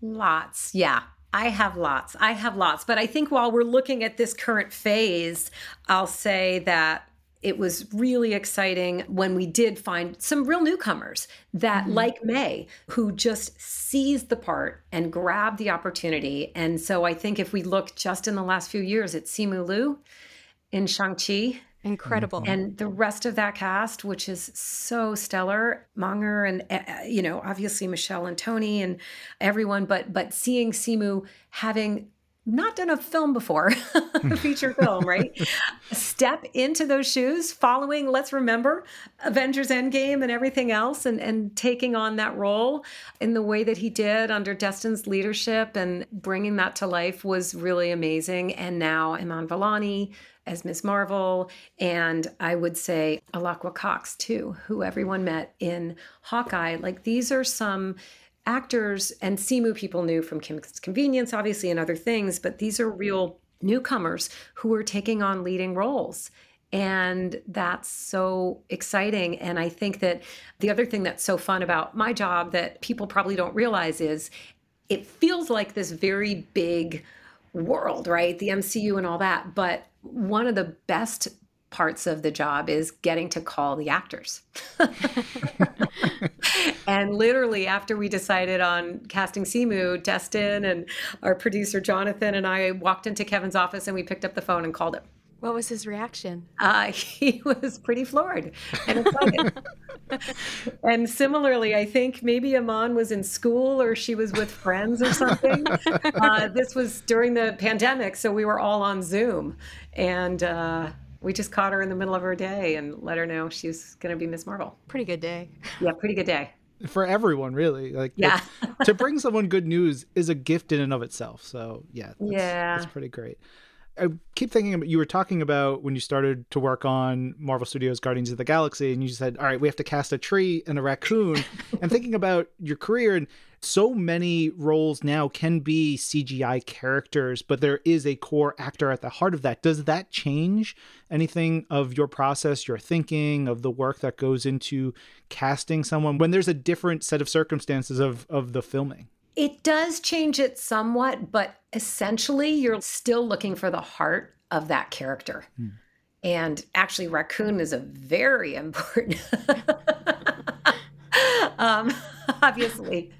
Lots. Yeah. I have lots. I have lots. But I think while we're looking at this current phase, I'll say that it was really exciting when we did find some real newcomers that, mm-hmm. like May, who just seized the part and grabbed the opportunity. And so I think if we look just in the last few years at Simu Liu in Shang-Chi, incredible and the rest of that cast which is so stellar Meng'er and uh, you know obviously michelle and tony and everyone but but seeing simu having not done a film before, a feature film, right? Step into those shoes, following, let's remember, Avengers Endgame and everything else, and, and taking on that role in the way that he did under Destin's leadership and bringing that to life was really amazing. And now Iman Vellani as Ms. Marvel, and I would say Alaqua Cox, too, who everyone met in Hawkeye. Like, these are some actors and Simu people knew from Kim's Convenience, obviously, and other things, but these are real newcomers who are taking on leading roles. And that's so exciting. And I think that the other thing that's so fun about my job that people probably don't realize is it feels like this very big world, right? The MCU and all that. But one of the best parts of the job is getting to call the actors. and literally, after we decided on casting Simu, Destin and our producer Jonathan and I walked into Kevin's office and we picked up the phone and called him. What was his reaction? Uh, he was pretty floored and excited. and similarly, I think maybe Iman was in school or she was with friends or something. Uh, this was during the pandemic, so we were all on Zoom. And uh, we just caught her in the middle of her day and let her know she's going to be Miss Marvel. Pretty good day. Yeah, pretty good day. For everyone, really. Like, yeah. to bring someone good news is a gift in and of itself. So, yeah. That's, yeah. That's pretty great. I keep thinking about you were talking about when you started to work on Marvel Studios Guardians of the Galaxy, and you said, All right, we have to cast a tree and a raccoon. and thinking about your career, and so many roles now can be CGI characters, but there is a core actor at the heart of that. Does that change anything of your process, your thinking, of the work that goes into casting someone when there's a different set of circumstances of, of the filming? It does change it somewhat, but essentially, you're still looking for the heart of that character. Hmm. And actually, raccoon is a very important. um, obviously,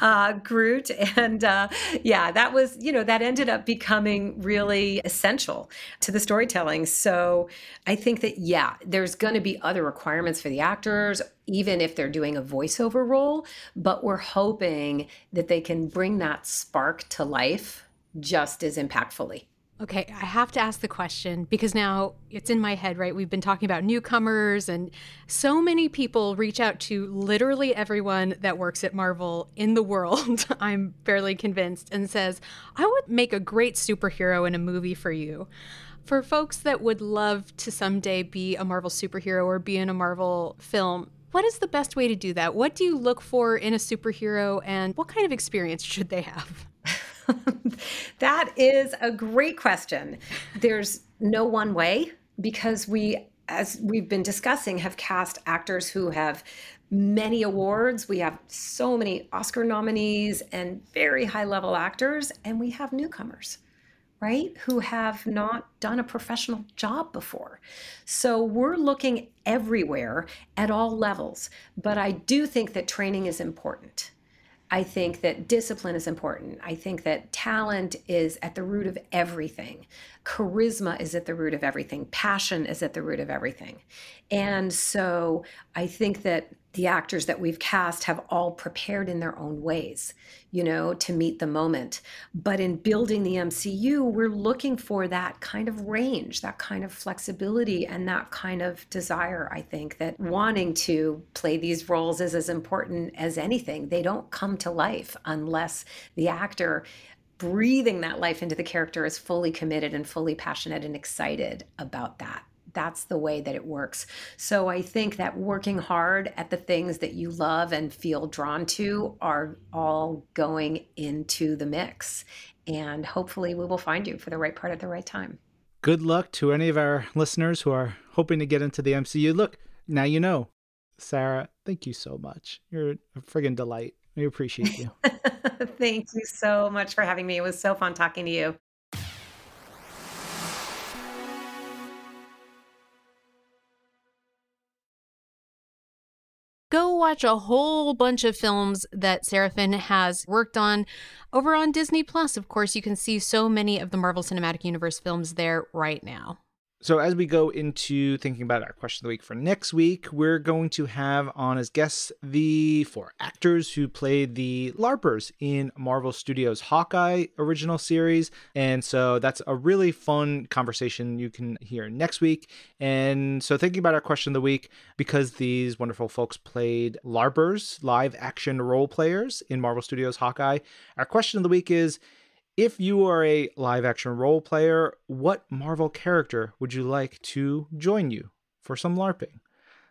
uh, Groot. And uh, yeah, that was, you know, that ended up becoming really essential to the storytelling. So I think that, yeah, there's going to be other requirements for the actors, even if they're doing a voiceover role, but we're hoping that they can bring that spark to life just as impactfully Okay, I have to ask the question because now it's in my head, right? We've been talking about newcomers, and so many people reach out to literally everyone that works at Marvel in the world. I'm fairly convinced, and says, I would make a great superhero in a movie for you. For folks that would love to someday be a Marvel superhero or be in a Marvel film, what is the best way to do that? What do you look for in a superhero, and what kind of experience should they have? That is a great question. There's no one way because we, as we've been discussing, have cast actors who have many awards. We have so many Oscar nominees and very high level actors, and we have newcomers right, who have not done a professional job before. So we're looking everywhere at all levels. But I do think that training is important. I think that discipline is important. I think that talent is at the root of everything. Charisma is at the root of everything. Passion is at the root of everything. And so I think that the actors that we've cast have all prepared in their own ways, you know, to meet the moment. But in building the MCU, we're looking for that kind of range, that kind of flexibility, and that kind of desire. I think that wanting to play these roles is as important as anything. They don't come to life unless the actor breathing that life into the character is fully committed and fully passionate and excited about that that's the way that it works. So I think that working hard at the things that you love and feel drawn to are all going into the mix. And hopefully we will find you for the right part at the right time. Good luck to any of our listeners who are hoping to get into the MCU. Look, now you know. Sarah, thank you so much. You're a friggin' delight. We appreciate you. thank you so much for having me. It was so fun talking to you. Go watch a whole bunch of films that Sarah Finn has worked on over on Disney Plus. Of course, you can see so many of the Marvel Cinematic Universe films there right now. So, as we go into thinking about our question of the week for next week, we're going to have on as guests the four actors who played the LARPers in Marvel Studios' Hawkeye original series. And so, that's a really fun conversation you can hear next week. And so, thinking about our question of the week, because these wonderful folks played LARPers, live action role players in Marvel Studios' Hawkeye, our question of the week is if you are a live action role player, what Marvel character would you like to join you for some LARPing?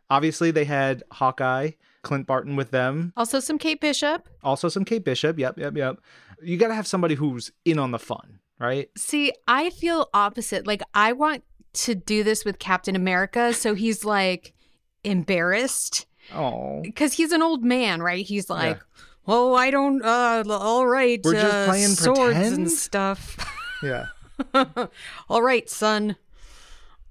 Obviously, they had Hawkeye, Clint Barton with them. Also, some Kate Bishop. Also, some Kate Bishop. Yep, yep, yep. You got to have somebody who's in on the fun, right? See, I feel opposite. Like, I want to do this with Captain America. So he's like embarrassed. Oh. Because he's an old man, right? He's like, yeah oh, I don't, uh, all right. We're just uh, playing swords pretend? and stuff. Yeah. all right, son.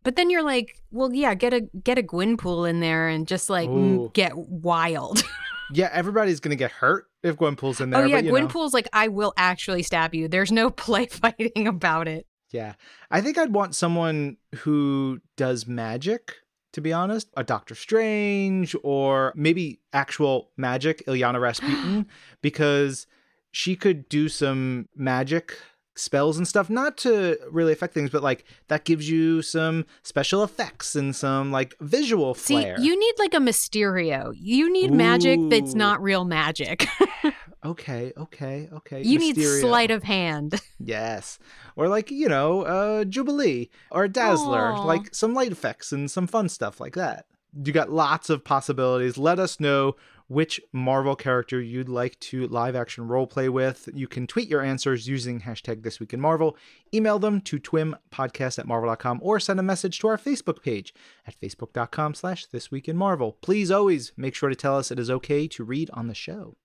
But then you're like, well, yeah, get a get a Gwenpool in there and just like get wild. yeah, everybody's gonna get hurt if Gwenpool's in there. oh yeah, but, Gwenpool's know. like, I will actually stab you. There's no play fighting about it. Yeah, I think I'd want someone who does magic to be honest. A Doctor Strange or maybe actual magic, Illyana Rasputin, because she could do some magic spells and stuff, not to really affect things, but like that gives you some special effects and some like visual flair. See, you need like a Mysterio. You need Ooh. magic that's not real magic. okay, okay, okay. You Mysterio. need sleight of hand. yes. Or like, you know, uh Jubilee or a Dazzler, Aww. like some light effects and some fun stuff like that. You got lots of possibilities. Let us know which Marvel character you'd like to live action role play with. You can tweet your answers using hashtag This Week in Marvel, email them to twimpodcast at marvel.com, or send a message to our Facebook page at facebook.com slash This Week in Marvel. Please always make sure to tell us it is okay to read on the show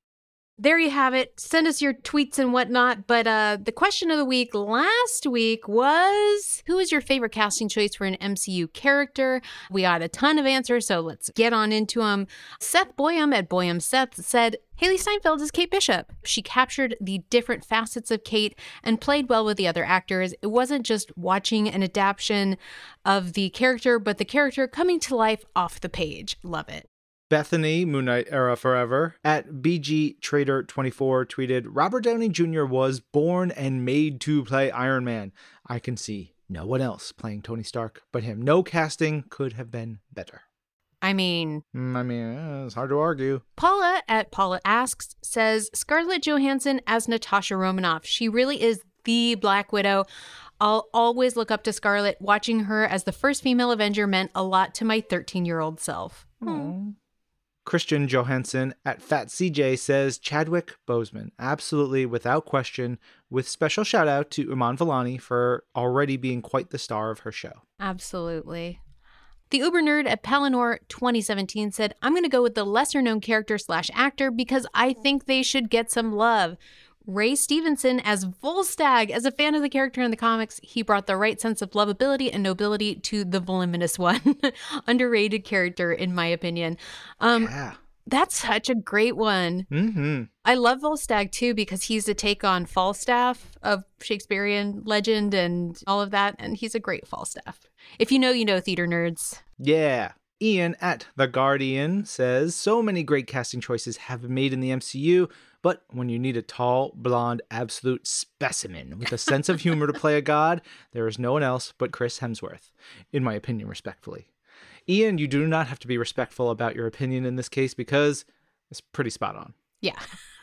there you have it. Send us your tweets and whatnot. But uh, the question of the week last week was Who is your favorite casting choice for an MCU character? We got a ton of answers, so let's get on into them. Seth Boyum at Boyum Seth said, Hailee Steinfeld is Kate Bishop. She captured the different facets of Kate and played well with the other actors. It wasn't just watching an adaptation of the character, but the character coming to life off the page. Love it. Bethany, Moon Knight era forever, at BG Trader 24 tweeted Robert Downey Jr. was born and made to play Iron Man. I can see no one else playing Tony Stark but him. No casting could have been better. I mean, Mm, I mean, eh, it's hard to argue. Paula at Paula Asks says Scarlett Johansson as Natasha Romanoff. She really is the Black Widow. I'll always look up to Scarlett. Watching her as the first female Avenger meant a lot to my 13 year old self. Christian Johansson at Fat CJ says Chadwick Boseman, absolutely without question, with special shout out to Iman Vellani for already being quite the star of her show. Absolutely. The Uber nerd at Palinor 2017 said, I'm going to go with the lesser known character slash actor because I think they should get some love. Ray Stevenson as Volstagg. As a fan of the character in the comics, he brought the right sense of lovability and nobility to the voluminous one. Underrated character, in my opinion. Um, Yeah. That's such a great one. Mm-hmm. I love Volstagg too because he's a take on Falstaff of Shakespearean legend and all of that, and he's a great Falstaff. If you know, you know, theater nerds. Yeah. Ian at The Guardian says so many great casting choices have been made in the MCU, but when you need a tall, blonde, absolute specimen with a sense of humor to play a god, there is no one else but Chris Hemsworth, in my opinion, respectfully. Ian, you do not have to be respectful about your opinion in this case because it's pretty spot on. Yeah.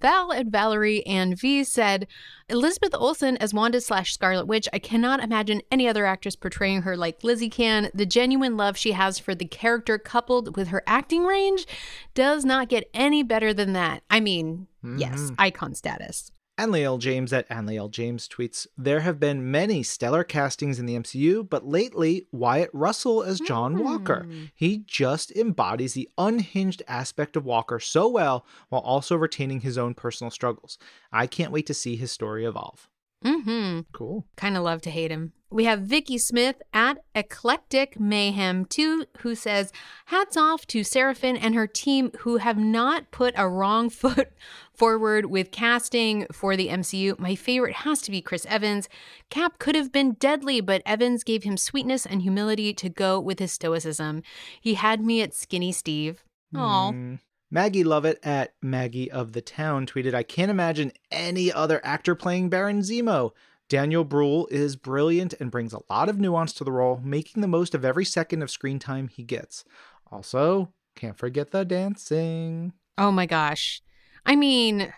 Val and Valerie and V said Elizabeth Olsen as Wanda slash Scarlet Witch. I cannot imagine any other actress portraying her like Lizzie can. The genuine love she has for the character, coupled with her acting range, does not get any better than that. I mean, yes, mm-hmm. icon status. Anley James at Anley James tweets There have been many stellar castings in the MCU, but lately, Wyatt Russell as John Walker. Hmm. He just embodies the unhinged aspect of Walker so well while also retaining his own personal struggles. I can't wait to see his story evolve. Mm-hmm. Cool. Kind of love to hate him. We have Vicky Smith at Eclectic Mayhem 2 who says, Hats off to Sarah Finn and her team who have not put a wrong foot forward with casting for the MCU. My favorite has to be Chris Evans. Cap could have been deadly, but Evans gave him sweetness and humility to go with his stoicism. He had me at Skinny Steve. Oh, Mm. Maggie Lovett at Maggie of the Town tweeted, I can't imagine any other actor playing Baron Zemo. Daniel Bruhl is brilliant and brings a lot of nuance to the role, making the most of every second of screen time he gets. Also, can't forget the dancing. oh my gosh. I mean,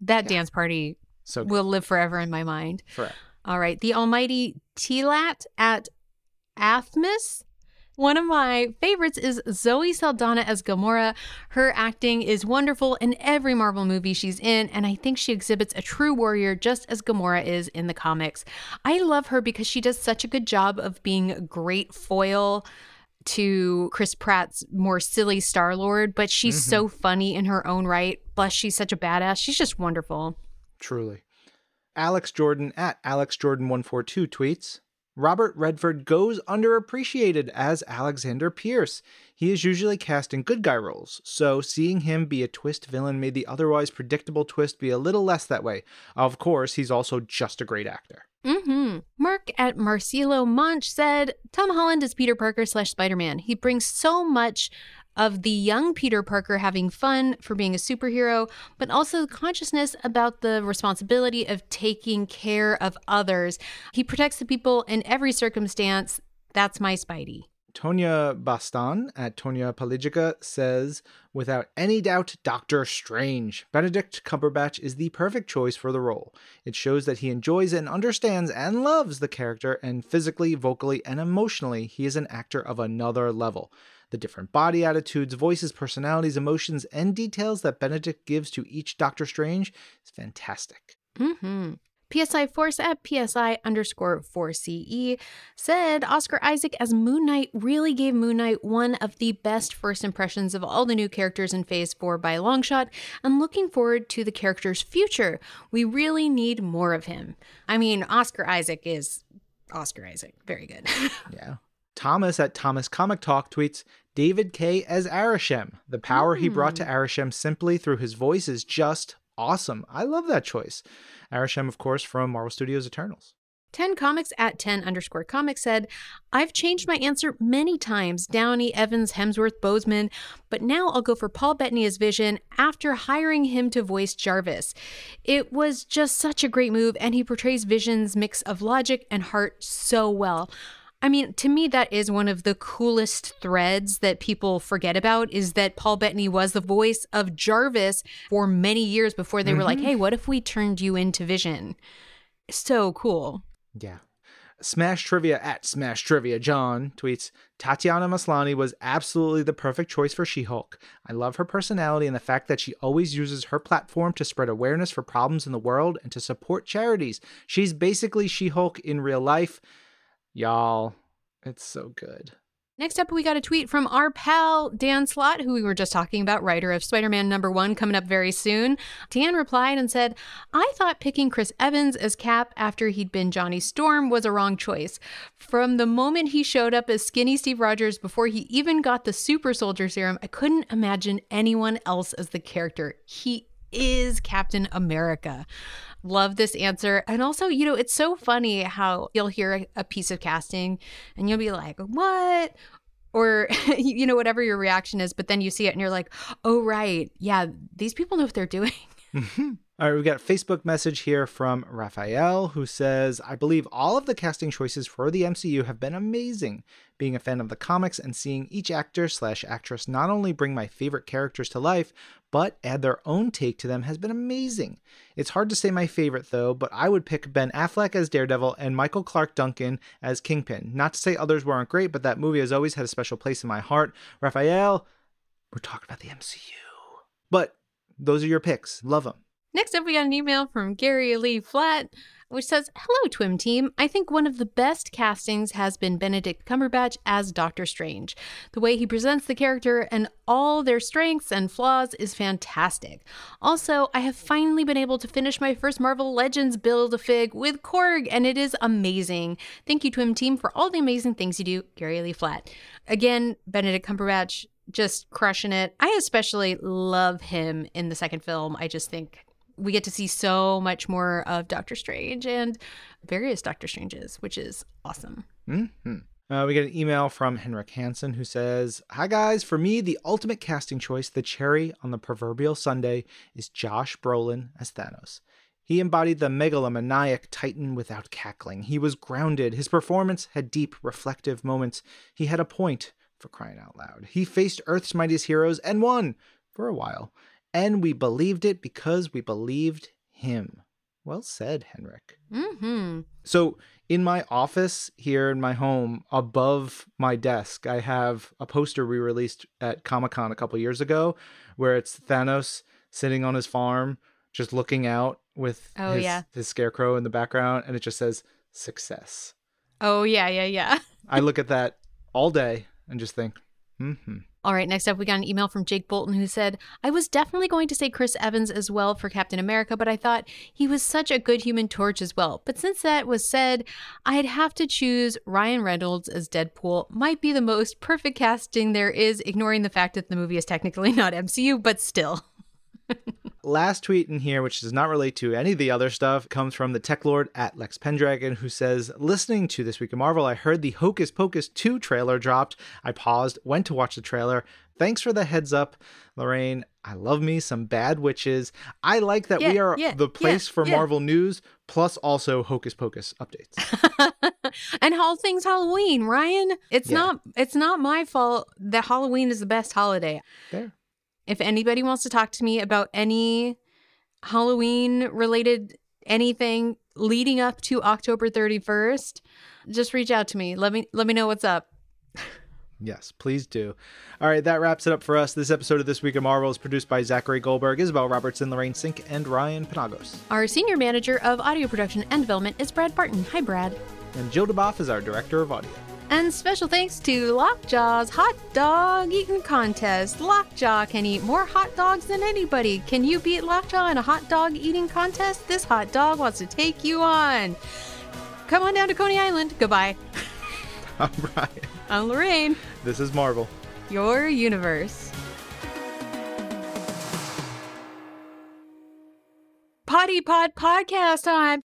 that dance party So good. will live forever in my mind. Forever. All right. The almighty Tilat at Athmas. One of my favorites is Zoe Saldana as Gamora. Her acting is wonderful in every Marvel movie she's in, and I think she exhibits a true warrior just as Gamora is in the comics. I love her because she does such a good job of being a great foil to Chris Pratt's more silly Star Lord, but she's so mm-hmm. funny in her own right. Plus, she's such a badass. She's just wonderful. Truly. Alex Jordan at Alex Jordan142 tweets Robert Redford goes underappreciated as Alexander Pierce. He is usually cast in good guy roles, so seeing him be a twist villain made the otherwise predictable twist be a little less that way. Of course, he's also just a great actor. Mm-hmm. Mark at Marcelo Munch said Tom Holland is Peter Parker slash Spider Man. He brings so much of the young Peter Parker having fun for being a superhero, but also consciousness about the responsibility of taking care of others. He protects the people in every circumstance. That's my Spidey. Tonya Bastan at Tonya Paligica says, without any doubt, Doctor Strange. Benedict Cumberbatch is the perfect choice for the role. It shows that he enjoys and understands and loves the character, and physically, vocally, and emotionally, he is an actor of another level. The different body attitudes, voices, personalities, emotions, and details that Benedict gives to each Doctor Strange is fantastic. Mm-hmm. PSI Force at PSI underscore 4CE said Oscar Isaac as Moon Knight really gave Moon Knight one of the best first impressions of all the new characters in Phase 4 by a long shot, and looking forward to the character's future. We really need more of him. I mean, Oscar Isaac is Oscar Isaac. Very good. Yeah. Thomas at Thomas Comic Talk tweets David Kaye as Arishem. The power he brought to hmm. Arishem simply through his voice is just awesome. I love that choice. Arishem, of course, from Marvel Studios Eternals. 10 Comics at 10 underscore comics said, I've changed my answer many times Downey, Evans, Hemsworth, Boseman, but now I'll go for Paul Bettany as Vision after hiring him to voice Jarvis. It was just such a great move, and he portrays Vision's mix of logic and heart so well. I mean, to me, that is one of the coolest threads that people forget about is that Paul Bettany was the voice of Jarvis for many years before they were like, mm-hmm. hey, what if we turned you into Vision? So cool. Yeah. Smash Trivia at Smash Trivia John tweets Tatiana Maslany was absolutely the perfect choice for She Hulk. I love her personality and the fact that she always uses her platform to spread awareness for problems in the world and to support charities. She's basically She Hulk in real life. Y'all, it's so good. Next up, we got a tweet from our pal Dan Slott, who we were just talking about, writer of Spider Man number one, coming up very soon. Dan replied and said, I thought picking Chris Evans as Cap after he'd been Johnny Storm was a wrong choice. From the moment he showed up as skinny Steve Rogers before he even got the super soldier serum, I couldn't imagine anyone else as the character. He is Captain America. Love this answer. And also, you know, it's so funny how you'll hear a, piece of casting and you'll be like, what? Or, you know, whatever your reaction is, but then you see it and you're like, oh, right. Yeah, these people know what they're doing. Mm-hmm. All right, we've got a Facebook message here from Raphael who says, I believe all of the casting choices for the MCU have been amazing. Being a fan of the comics and seeing each actor slash actress not only bring my favorite characters to life, but add their own take to them has been amazing. It's hard to say my favorite though, but I would pick Ben Affleck as Daredevil and Michael Clarke Duncan as Kingpin. Not to say others weren't great, but that movie has always had a special place in my heart. Raphael, we're talking about the MCU. But those are your picks. Love them. Next up, we got an email from Gary Lee Flat, which says, Hello, Twim Team. I think one of the best castings has been Benedict Cumberbatch as Doctor Strange. The way he presents the character and all their strengths and flaws is fantastic. Also, I have finally been able to finish my first Marvel Legends build a fig with Korg, and it is amazing. Thank you, Twim Team, for all the amazing things you do, Gary Lee Flat. Again, Benedict Cumberbatch just crushing it. I especially love him in the second film. I just think we get to see so much more of Doctor Strange and various Doctor Stranges, which is awesome. Mm-hmm. Uh, we get an email from Henrik Hansen who says, Hi guys, for me, the ultimate casting choice, the cherry on the proverbial sundae, is Josh Brolin as Thanos. He embodied the megalomaniac titan without cackling. He was grounded. His performance had deep, reflective moments. He had a point, for crying out loud. He faced Earth's mightiest heroes and won, for a while. And we believed it because we believed him. Well said, Henrik. Mm-hmm. So, in my office here in my home, above my desk, I have a poster we released at Comic Con a couple years ago where it's Thanos sitting on his farm, just looking out with Oh, his, yeah. his scarecrow in the background, and it just says success. Oh, yeah, yeah, yeah. I look at that all day and just think, hmm. All right, next up, we got an email from Jake Bolton who said, I was definitely going to say Chris Evans as well for Captain America, but I thought he was such a good human torch as well. But since that was said, I'd have to choose Ryan Reynolds as Deadpool. Might be the most perfect casting there is, ignoring the fact that the movie is technically not MCU, but still. Last tweet in here, which does not relate to any of the other stuff, comes from the tech lord at Lex Pendragon, who says, Listening to This Week of Marvel, I heard the Hocus Pocus 2 trailer dropped. I paused, went to watch the trailer. Thanks for the heads up, Lorraine. I love me some bad witches. I like that we are yeah, the place yeah, for yeah. Marvel news, plus also Hocus Pocus updates. and all things Halloween, Ryan. It's Yeah. not it's not my fault that Halloween is the best holiday. There. If anybody wants to talk to me about any Halloween related anything leading up to October 31st, just reach out to me. Let me let me know what's up. Yes, please do. All right, that wraps it up for us. This episode of This Week of Marvel is produced by Zachary Goldberg, Isabel Robertson, Lorraine Cink, and Ryan Penagos. Our senior manager of audio production and development is Brad Barton. Hi Brad. And Jill DeBoff is our director of audio. And special thanks to Lockjaw's hot dog eating contest. Lockjaw can eat more hot dogs than anybody. Can you beat Lockjaw in a hot dog eating contest? This hot dog wants to take you on. Come on down to Coney Island. Goodbye. I'm Ryan. I'm Lorraine, This is Marvel. your universe. Potty Pod podcast time.